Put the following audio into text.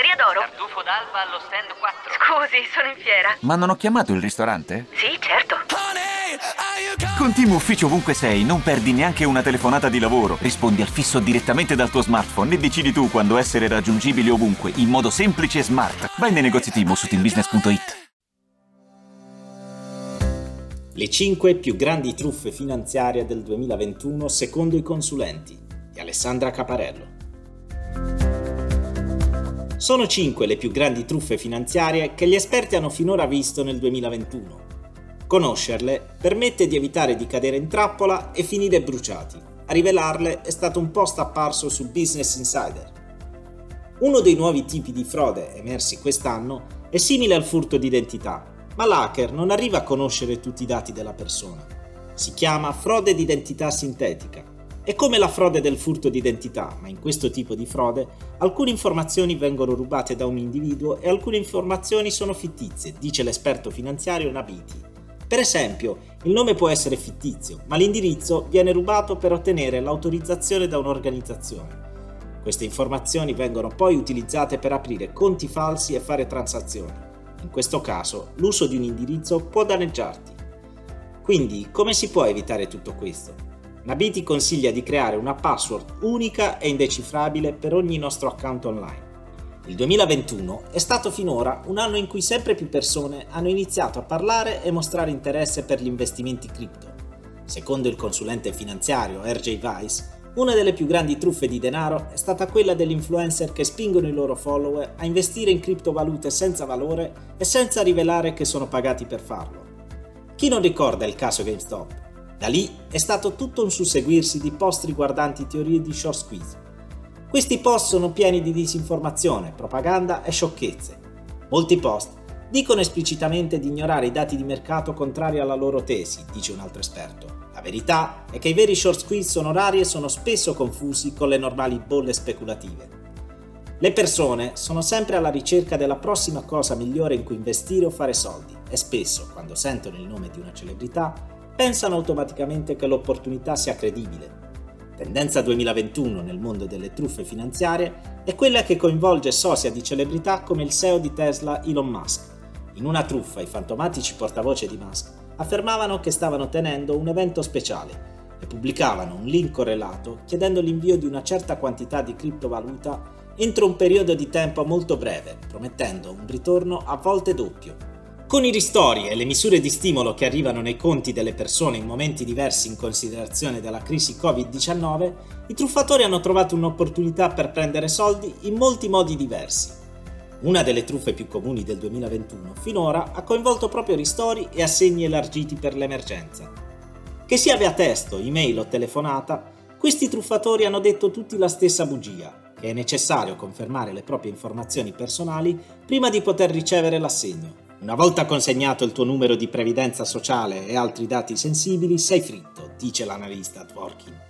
Osteria d'oro? Tartufo d'alba allo stand 4. Scusi, sono in fiera. Ma non ho chiamato il ristorante? Sì, certo. Con Team Ufficio ovunque sei, non perdi neanche una telefonata di lavoro. Rispondi al fisso direttamente dal tuo smartphone e decidi tu quando essere raggiungibile ovunque, in modo semplice e smart. Vai nei negozi Team su teambusiness.it. Le 5 più grandi truffe finanziarie del 2021 secondo i consulenti di Alessandra Caparello. Sono 5 le più grandi truffe finanziarie che gli esperti hanno finora visto nel 2021. Conoscerle permette di evitare di cadere in trappola e finire bruciati. A rivelarle è stato un post apparso su Business Insider. Uno dei nuovi tipi di frode emersi quest'anno è simile al furto d'identità, ma l'hacker non arriva a conoscere tutti i dati della persona. Si chiama frode d'identità sintetica. È come la frode del furto d'identità, ma in questo tipo di frode alcune informazioni vengono rubate da un individuo e alcune informazioni sono fittizie, dice l'esperto finanziario Nabiti. Per esempio, il nome può essere fittizio, ma l'indirizzo viene rubato per ottenere l'autorizzazione da un'organizzazione. Queste informazioni vengono poi utilizzate per aprire conti falsi e fare transazioni. In questo caso, l'uso di un indirizzo può danneggiarti. Quindi, come si può evitare tutto questo? Nabiti consiglia di creare una password unica e indecifrabile per ogni nostro account online. Il 2021 è stato finora un anno in cui sempre più persone hanno iniziato a parlare e mostrare interesse per gli investimenti cripto. Secondo il consulente finanziario RJ Weiss, una delle più grandi truffe di denaro è stata quella degli influencer che spingono i loro follower a investire in criptovalute senza valore e senza rivelare che sono pagati per farlo. Chi non ricorda il caso GameStop? Da lì è stato tutto un susseguirsi di post riguardanti teorie di short squeeze. Questi post sono pieni di disinformazione, propaganda e sciocchezze. Molti post dicono esplicitamente di ignorare i dati di mercato contrari alla loro tesi, dice un altro esperto. La verità è che i veri short squeeze sono rari e sono spesso confusi con le normali bolle speculative. Le persone sono sempre alla ricerca della prossima cosa migliore in cui investire o fare soldi e spesso, quando sentono il nome di una celebrità, pensano automaticamente che l'opportunità sia credibile. Tendenza 2021 nel mondo delle truffe finanziarie è quella che coinvolge socia di celebrità come il CEO di Tesla Elon Musk. In una truffa i fantomatici portavoce di Musk affermavano che stavano tenendo un evento speciale e pubblicavano un link correlato chiedendo l'invio di una certa quantità di criptovaluta entro un periodo di tempo molto breve, promettendo un ritorno a volte doppio. Con i ristori e le misure di stimolo che arrivano nei conti delle persone in momenti diversi in considerazione della crisi Covid-19, i truffatori hanno trovato un'opportunità per prendere soldi in molti modi diversi. Una delle truffe più comuni del 2021 finora ha coinvolto proprio ristori e assegni elargiti per l'emergenza. Che sia via testo, email o telefonata, questi truffatori hanno detto tutti la stessa bugia, che è necessario confermare le proprie informazioni personali prima di poter ricevere l'assegno. Una volta consegnato il tuo numero di previdenza sociale e altri dati sensibili, sei fritto, dice l'analista Dworkin.